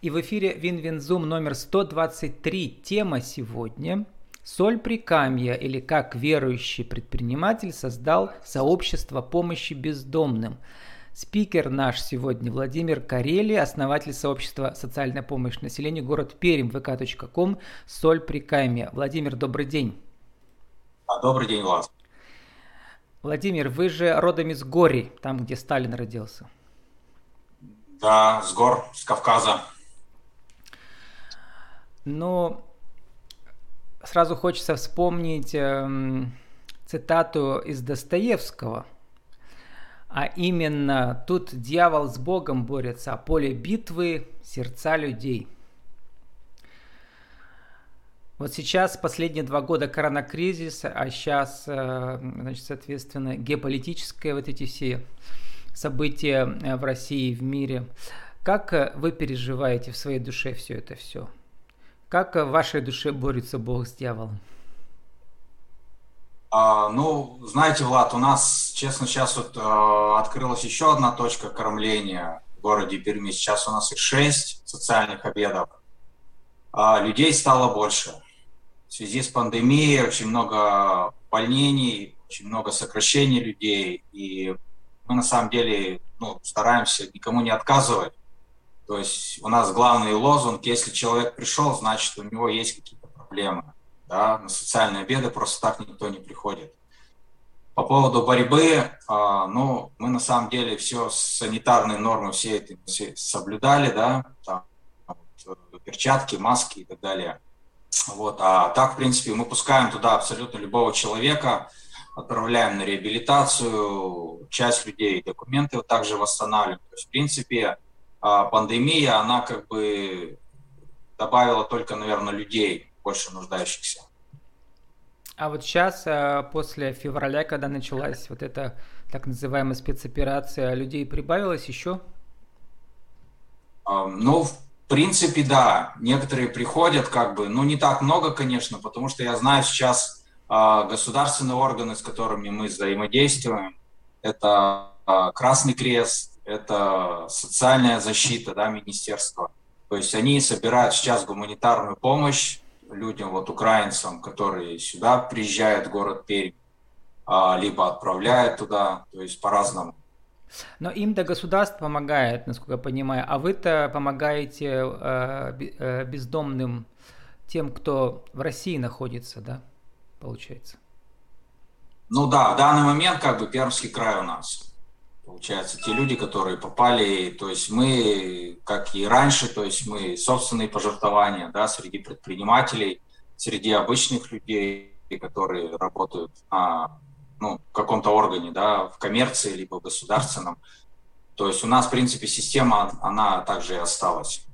И в эфире Win-Win Zoom номер 123. Тема сегодня – Соль Прикамья или как верующий предприниматель создал сообщество помощи бездомным. Спикер наш сегодня Владимир Карели, основатель сообщества «Социальная помощь населению», город Пермь, vk.com, Соль Прикамья. Владимир, добрый день. Добрый день, Влад. Владимир, вы же родом из Гори, там, где Сталин родился. Да, с гор, с Кавказа. Но сразу хочется вспомнить э, цитату из Достоевского. А именно, тут дьявол с Богом борется, а поле битвы – сердца людей. Вот сейчас, последние два года коронакризис, а сейчас, э, значит, соответственно, геополитические вот эти все события э, в России и в мире. Как э, вы переживаете в своей душе все это все? Как в вашей душе борется Бог с дьяволом? А, ну, знаете, Влад, у нас, честно, сейчас вот а, открылась еще одна точка кормления в городе Перми. Сейчас у нас их шесть социальных обедов. А, людей стало больше. В связи с пандемией очень много больнений, очень много сокращений людей. И мы на самом деле ну, стараемся никому не отказывать. То есть у нас главный лозунг, если человек пришел, значит у него есть какие-то проблемы. Да? На социальные обеды просто так никто не приходит. По поводу борьбы, а, ну, мы на самом деле все санитарные нормы все это соблюдали, да, там, вот, перчатки, маски и так далее. Вот, а так, в принципе, мы пускаем туда абсолютно любого человека, отправляем на реабилитацию, часть людей документы вот также восстанавливаем. То есть, в принципе, а пандемия, она как бы добавила только, наверное, людей, больше нуждающихся. А вот сейчас, э, после февраля, когда началась вот эта так называемая спецоперация, людей прибавилось еще? Ну, в принципе, да. Некоторые приходят, как бы, ну, не так много, конечно, потому что я знаю сейчас а, государственные органы, с которыми мы взаимодействуем. Это а, Красный Крест, это социальная защита, да, министерство. То есть они собирают сейчас гуманитарную помощь людям, вот украинцам, которые сюда приезжают в город Пермь, а, либо отправляют туда, то есть по-разному. Но им-то государство помогает, насколько я понимаю, а вы-то помогаете э, э, бездомным тем, кто в России находится, да, получается? Ну да, в данный момент как бы Пермский край у нас получается, те люди, которые попали, то есть мы, как и раньше, то есть мы собственные пожертвования, да, среди предпринимателей, среди обычных людей, которые работают на, ну, в каком-то органе, да, в коммерции, либо в государственном. То есть у нас, в принципе, система, она также и осталась.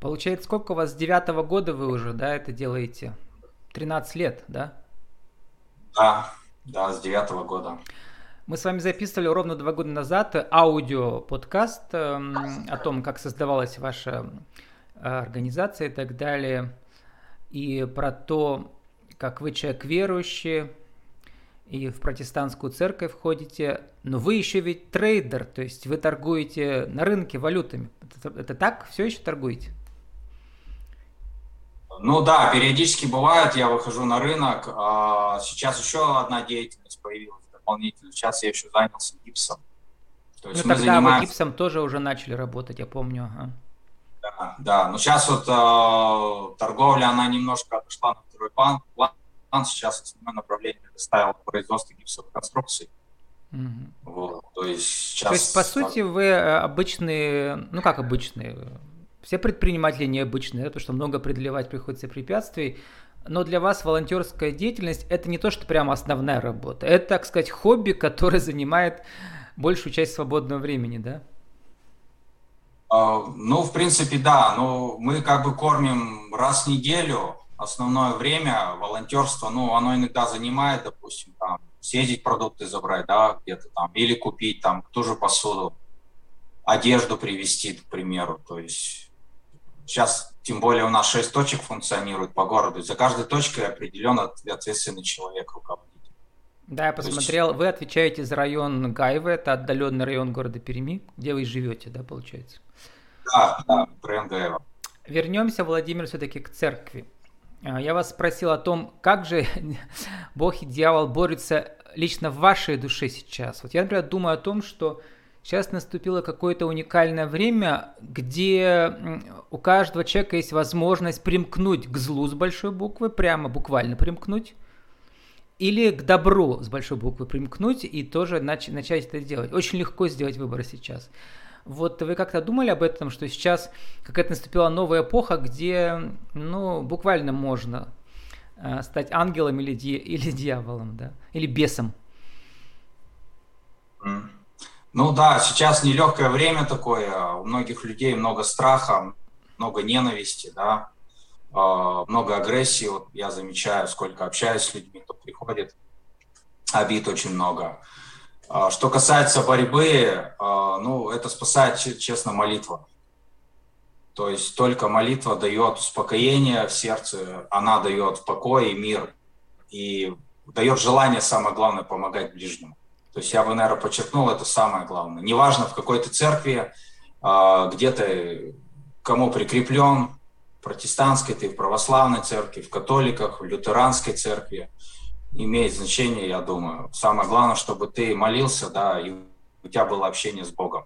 Получается, сколько у вас с девятого года вы уже, да, это делаете? 13 лет, да? Да, да, с девятого года. Мы с вами записывали ровно два года назад аудио-подкаст эм, о том, как создавалась ваша организация и так далее, и про то, как вы человек верующий, и в протестантскую церковь ходите, но вы еще ведь трейдер, то есть вы торгуете на рынке валютами. Это, это так? Все еще торгуете? Ну да, периодически бывает, я выхожу на рынок. А сейчас еще одна деятельность появилась дополнительно. Сейчас я еще занялся гипсом. То есть ну, мы тогда занимаемся... вы гипсом тоже уже начали работать, я помню. Ага. Да, да. Но сейчас вот э, торговля, она немножко отошла на второй план. план сейчас основное направление ставил производство гипсовых конструкций. Угу. Вот, то есть сейчас... То есть, по сути, вы э, обычные, ну как обычные, все предприниматели необычные, да, потому что много преодолевать приходится препятствий, но для вас волонтерская деятельность это не то, что прямо основная работа. Это, так сказать, хобби, которое занимает большую часть свободного времени, да? А, ну, в принципе, да. Но мы как бы кормим раз в неделю. Основное время волонтерство, ну, оно иногда занимает, допустим, там, съездить продукты забрать, да, где-то там, или купить там ту же посуду, одежду привезти, к примеру. То есть сейчас тем более у нас шесть точек функционирует по городу. За каждой точкой определен ответственный человек, руководитель. Да, я посмотрел, есть... вы отвечаете за район Гайвы, это отдаленный район города Перми, где вы живете, да, получается? Да, да, про НГЭВа. Вернемся, Владимир, все-таки к церкви. А, я вас спросил о том, как же Бог и дьявол борются лично в вашей душе сейчас. Вот я, например, думаю о том, что сейчас наступило какое-то уникальное время, где у каждого человека есть возможность примкнуть к злу с большой буквы, прямо буквально примкнуть, или к добру с большой буквы примкнуть и тоже нач- начать это делать. Очень легко сделать выбор сейчас. Вот вы как-то думали об этом, что сейчас какая-то наступила новая эпоха, где, ну, буквально можно э, стать ангелом или, ди- или дьяволом, да, или бесом? Ну да, сейчас нелегкое время такое, у многих людей много страха, много ненависти, да, а, много агрессии. Вот я замечаю, сколько общаюсь с людьми, кто приходит, обид очень много. А, что касается борьбы, а, ну, это спасает, честно, молитва. То есть только молитва дает успокоение в сердце, она дает покой и мир, и дает желание, самое главное, помогать ближнему. То есть я бы, наверное, подчеркнул, это самое главное. Неважно, в какой то церкви, а, где ты, кому прикреплен, в протестантской ты, в православной церкви, в католиках, в лютеранской церкви, имеет значение, я думаю. Самое главное, чтобы ты молился, да, и у тебя было общение с Богом.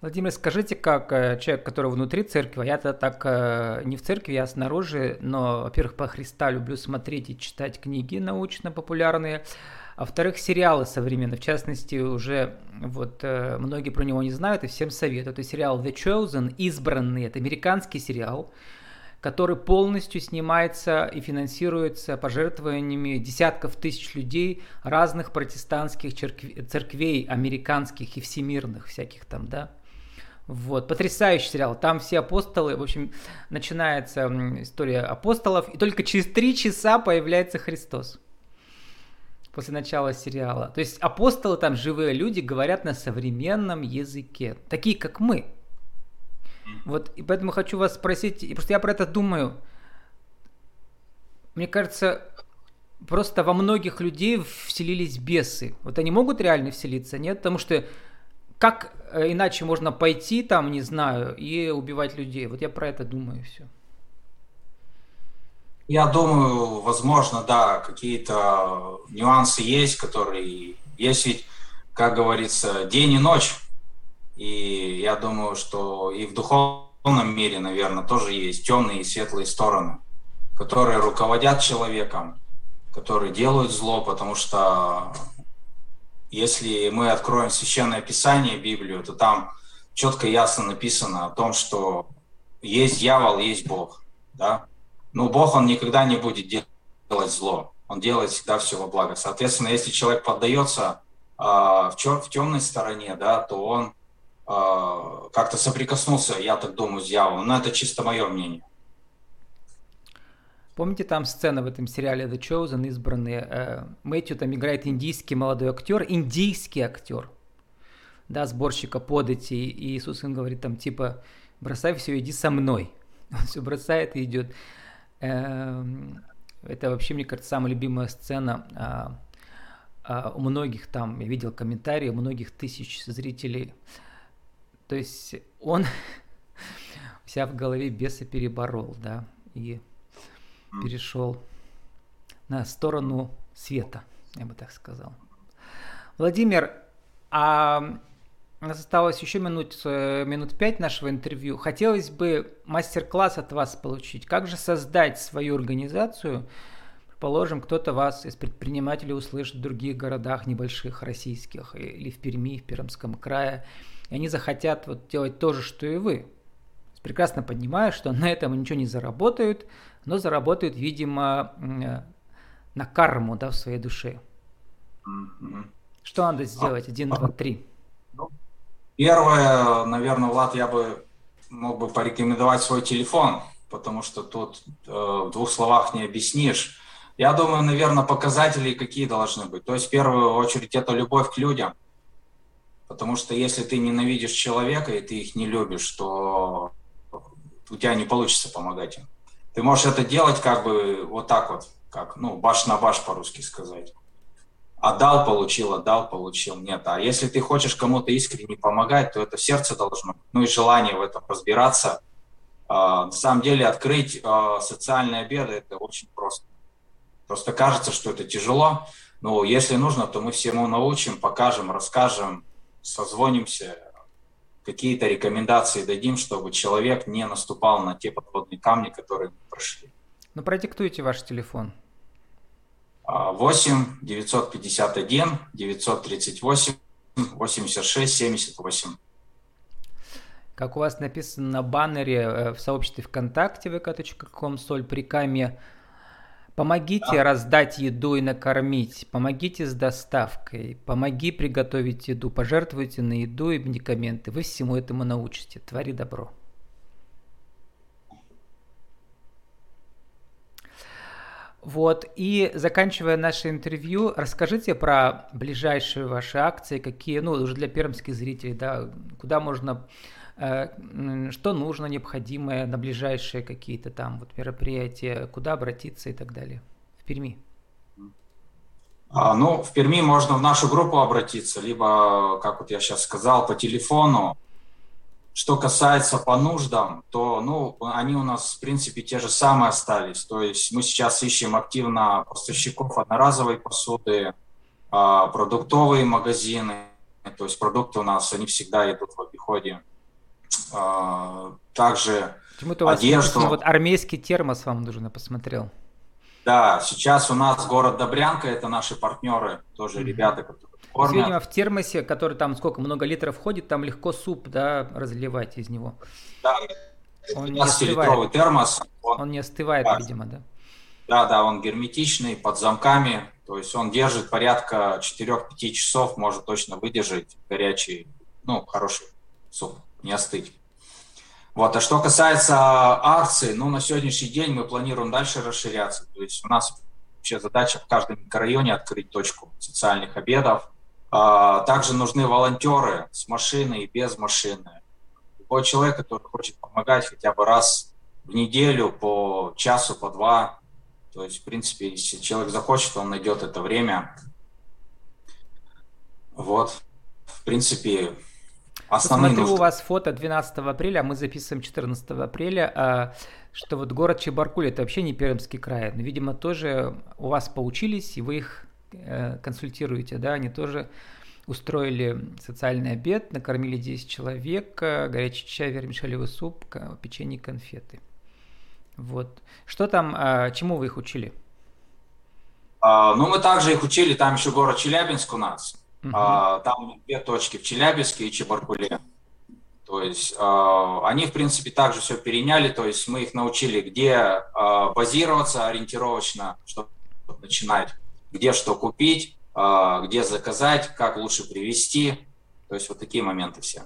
Владимир, скажите, как э, человек, который внутри церкви, я-то так э, не в церкви, я снаружи, но, во-первых, по Христа люблю смотреть и читать книги научно-популярные, а во-вторых, сериалы современные, в частности, уже вот э, многие про него не знают и всем советую. Это сериал The Chosen, «Избранный», это американский сериал, который полностью снимается и финансируется пожертвованиями десятков тысяч людей разных протестантских церквей, церквей американских и всемирных всяких там, да. Вот, потрясающий сериал. Там все апостолы, в общем, начинается история апостолов, и только через три часа появляется Христос после начала сериала. То есть апостолы там живые люди говорят на современном языке, такие как мы. Вот, и поэтому хочу вас спросить, и просто я про это думаю. Мне кажется, просто во многих людей вселились бесы. Вот они могут реально вселиться, нет? Потому что как э, иначе можно пойти там, не знаю, и убивать людей? Вот я про это думаю все. Я думаю, возможно, да, какие-то нюансы есть, которые есть ведь, как говорится, день и ночь. И я думаю, что и в духовном мире, наверное, тоже есть темные и светлые стороны, которые руководят человеком, которые делают зло, потому что если мы откроем Священное Писание, Библию, то там четко и ясно написано о том, что есть дьявол, есть Бог. Да? Но Бог, Он никогда не будет делать зло. Он делает всегда все во благо. Соответственно, если человек поддается э, в, чер- в темной стороне, да, то он э, как-то соприкоснулся, я так думаю, с дьяволом. Но это чисто мое мнение. Помните там сцена в этом сериале The Chosen, избранные? Э, Мэтью там играет индийский молодой актер, индийский актер, да, сборщика подати, и Иисус им говорит там типа, бросай все, иди со мной. Он все бросает и идет. Эм, это вообще, мне кажется, самая любимая сцена а, а, у многих там, я видел комментарии, у многих тысяч зрителей. То есть он вся в голове беса переборол, да, и перешел на сторону света, я бы так сказал. Владимир, а у нас осталось еще минут, э, минут пять нашего интервью. Хотелось бы мастер-класс от вас получить. Как же создать свою организацию? Предположим, кто-то вас из предпринимателей услышит в других городах небольших российских или в Перми, в Пермском крае. И они захотят вот делать то же, что и вы. Прекрасно понимаю, что на этом ничего не заработают, но заработают, видимо, э, на карму да, в своей душе. Что надо сделать? Один, два, три. Первое, наверное, Влад, я бы мог бы порекомендовать свой телефон, потому что тут э, в двух словах не объяснишь. Я думаю, наверное, показатели какие должны быть. То есть, в первую очередь, это любовь к людям. Потому что если ты ненавидишь человека и ты их не любишь, то у тебя не получится помогать им. Ты можешь это делать как бы вот так вот, как, ну, баш на баш по-русски сказать. Отдал, получил, отдал, получил. Нет. А если ты хочешь кому-то искренне помогать, то это сердце должно, ну и желание в этом разбираться. А, на самом деле открыть а, социальные обеды – это очень просто. Просто кажется, что это тяжело, но если нужно, то мы всему научим, покажем, расскажем, созвонимся, какие-то рекомендации дадим, чтобы человек не наступал на те подводные камни, которые мы прошли. Ну, продиктуйте ваш телефон. 8 951 938 86 78. Как у вас написано на баннере э, в сообществе ВКонтакте vk.com соль при каме, помогите да. раздать еду и накормить, помогите с доставкой, помоги приготовить еду, пожертвуйте на еду и медикаменты. Вы всему этому научите. Твори добро. Вот, и заканчивая наше интервью, расскажите про ближайшие ваши акции, какие, ну, уже для пермских зрителей, да, куда можно, э, что нужно, необходимое на ближайшие какие-то там вот мероприятия, куда обратиться и так далее в Перми. А, ну, в Перми можно в нашу группу обратиться, либо, как вот я сейчас сказал, по телефону что касается по нуждам, то ну, они у нас, в принципе, те же самые остались. То есть мы сейчас ищем активно поставщиков одноразовой посуды, а, продуктовые магазины. То есть продукты у нас, они всегда идут в обиходе. А, также Почему-то у вас одежду. вот армейский термос вам нужен, я посмотрел. Да, сейчас у нас город Добрянка, это наши партнеры, тоже mm-hmm. ребята, которые Кормят. Видимо, в термосе, который там сколько, много литров входит, там легко суп, да, разливать из него. Да, он не остывает. термос. Он, он не остывает, да. видимо, да? Да, да, он герметичный, под замками, то есть он держит порядка 4-5 часов, может точно выдержать горячий, ну, хороший суп, не остыть. Вот, а что касается акций, ну, на сегодняшний день мы планируем дальше расширяться. То есть у нас вообще задача в каждом микрорайоне открыть точку социальных обедов, также нужны волонтеры с машиной и без машины. Любой человек, который хочет помогать хотя бы раз в неделю по часу, по два. То есть, в принципе, если человек захочет, он найдет это время. Вот, в принципе, основные Смотрю, нужды. у вас фото 12 апреля, а мы записываем 14 апреля, а, что вот город Чебаркуль, это вообще не Пермский край, но, видимо, тоже у вас поучились, и вы их консультируете, да, они тоже устроили социальный обед, накормили 10 человек, э, горячий чай, вермишелевый суп, печенье, конфеты. Вот. Что там, а, чему вы их учили? А, ну, мы также их учили, там еще город Челябинск у нас. А, там две точки в Челябинске и Чебаркуле. То есть а, они, в принципе, также все переняли, то есть мы их научили, где а, базироваться ориентировочно, чтобы начинать где что купить, а, где заказать, как лучше привезти. То есть вот такие моменты все.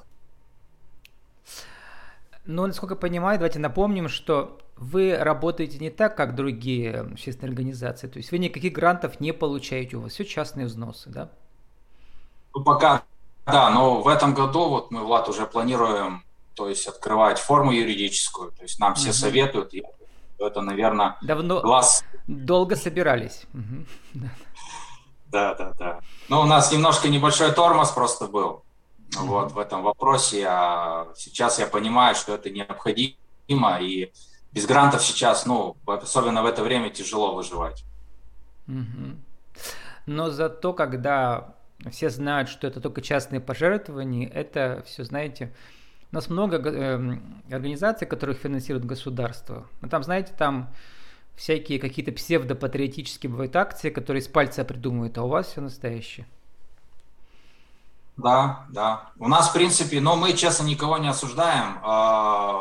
Ну, насколько я понимаю, давайте напомним, что вы работаете не так, как другие общественные организации. То есть вы никаких грантов не получаете, у вас все частные взносы, да? Ну, пока, да, но в этом году вот мы, Влад, уже планируем, то есть открывать форму юридическую. То есть нам все угу. советуют, и это, наверное, Давно... глаз Долго собирались. Да, да, да. Ну, у нас немножко небольшой тормоз просто был вот в этом вопросе. А сейчас я понимаю, что это необходимо, и без грантов сейчас, ну, особенно в это время, тяжело выживать. Но зато, когда все знают, что это только частные пожертвования, это все, знаете, у нас много э, организаций, которых финансирует государство. Но там, знаете, там всякие какие-то псевдопатриотические бывают акции, которые с пальца придумывают, а у вас все настоящее. Да, да. У нас, в принципе, но мы, честно, никого не осуждаем. А,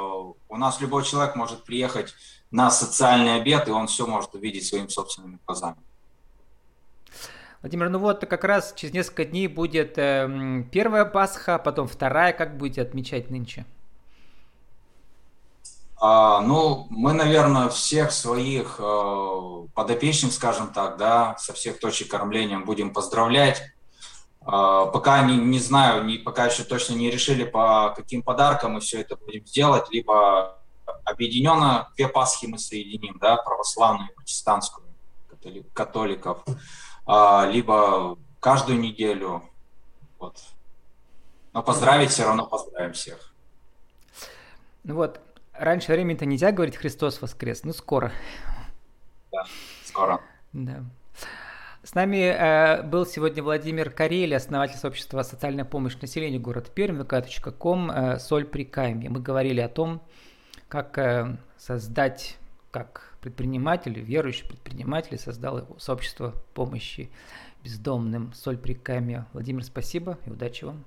у нас любой человек может приехать на социальный обед, и он все может увидеть своими собственными глазами. Владимир, ну вот как раз через несколько дней будет э, первая Пасха, потом вторая. Как будете отмечать нынче? А, ну, мы, наверное, всех своих э, подопечных, скажем так, да, со всех точек кормления будем поздравлять. Э, пока не, не знаю, не, пока еще точно не решили, по каким подаркам мы все это будем сделать, либо объединенно две Пасхи мы соединим, да, православную и протестантскую католиков. А, либо каждую неделю. Вот. Но поздравить все равно поздравим всех. Ну вот, раньше времени-то нельзя говорить Христос воскрес, ну скоро. Да, скоро. Да. С нами э, был сегодня Владимир Карель, основатель сообщества «Социальная помощь населению город Пермь», vk.com, э, «Соль при кайме». Мы говорили о том, как э, создать, как предприниматель, верующий предприниматель, создал его сообщество помощи бездомным «Соль при кайме». Владимир, спасибо и удачи вам.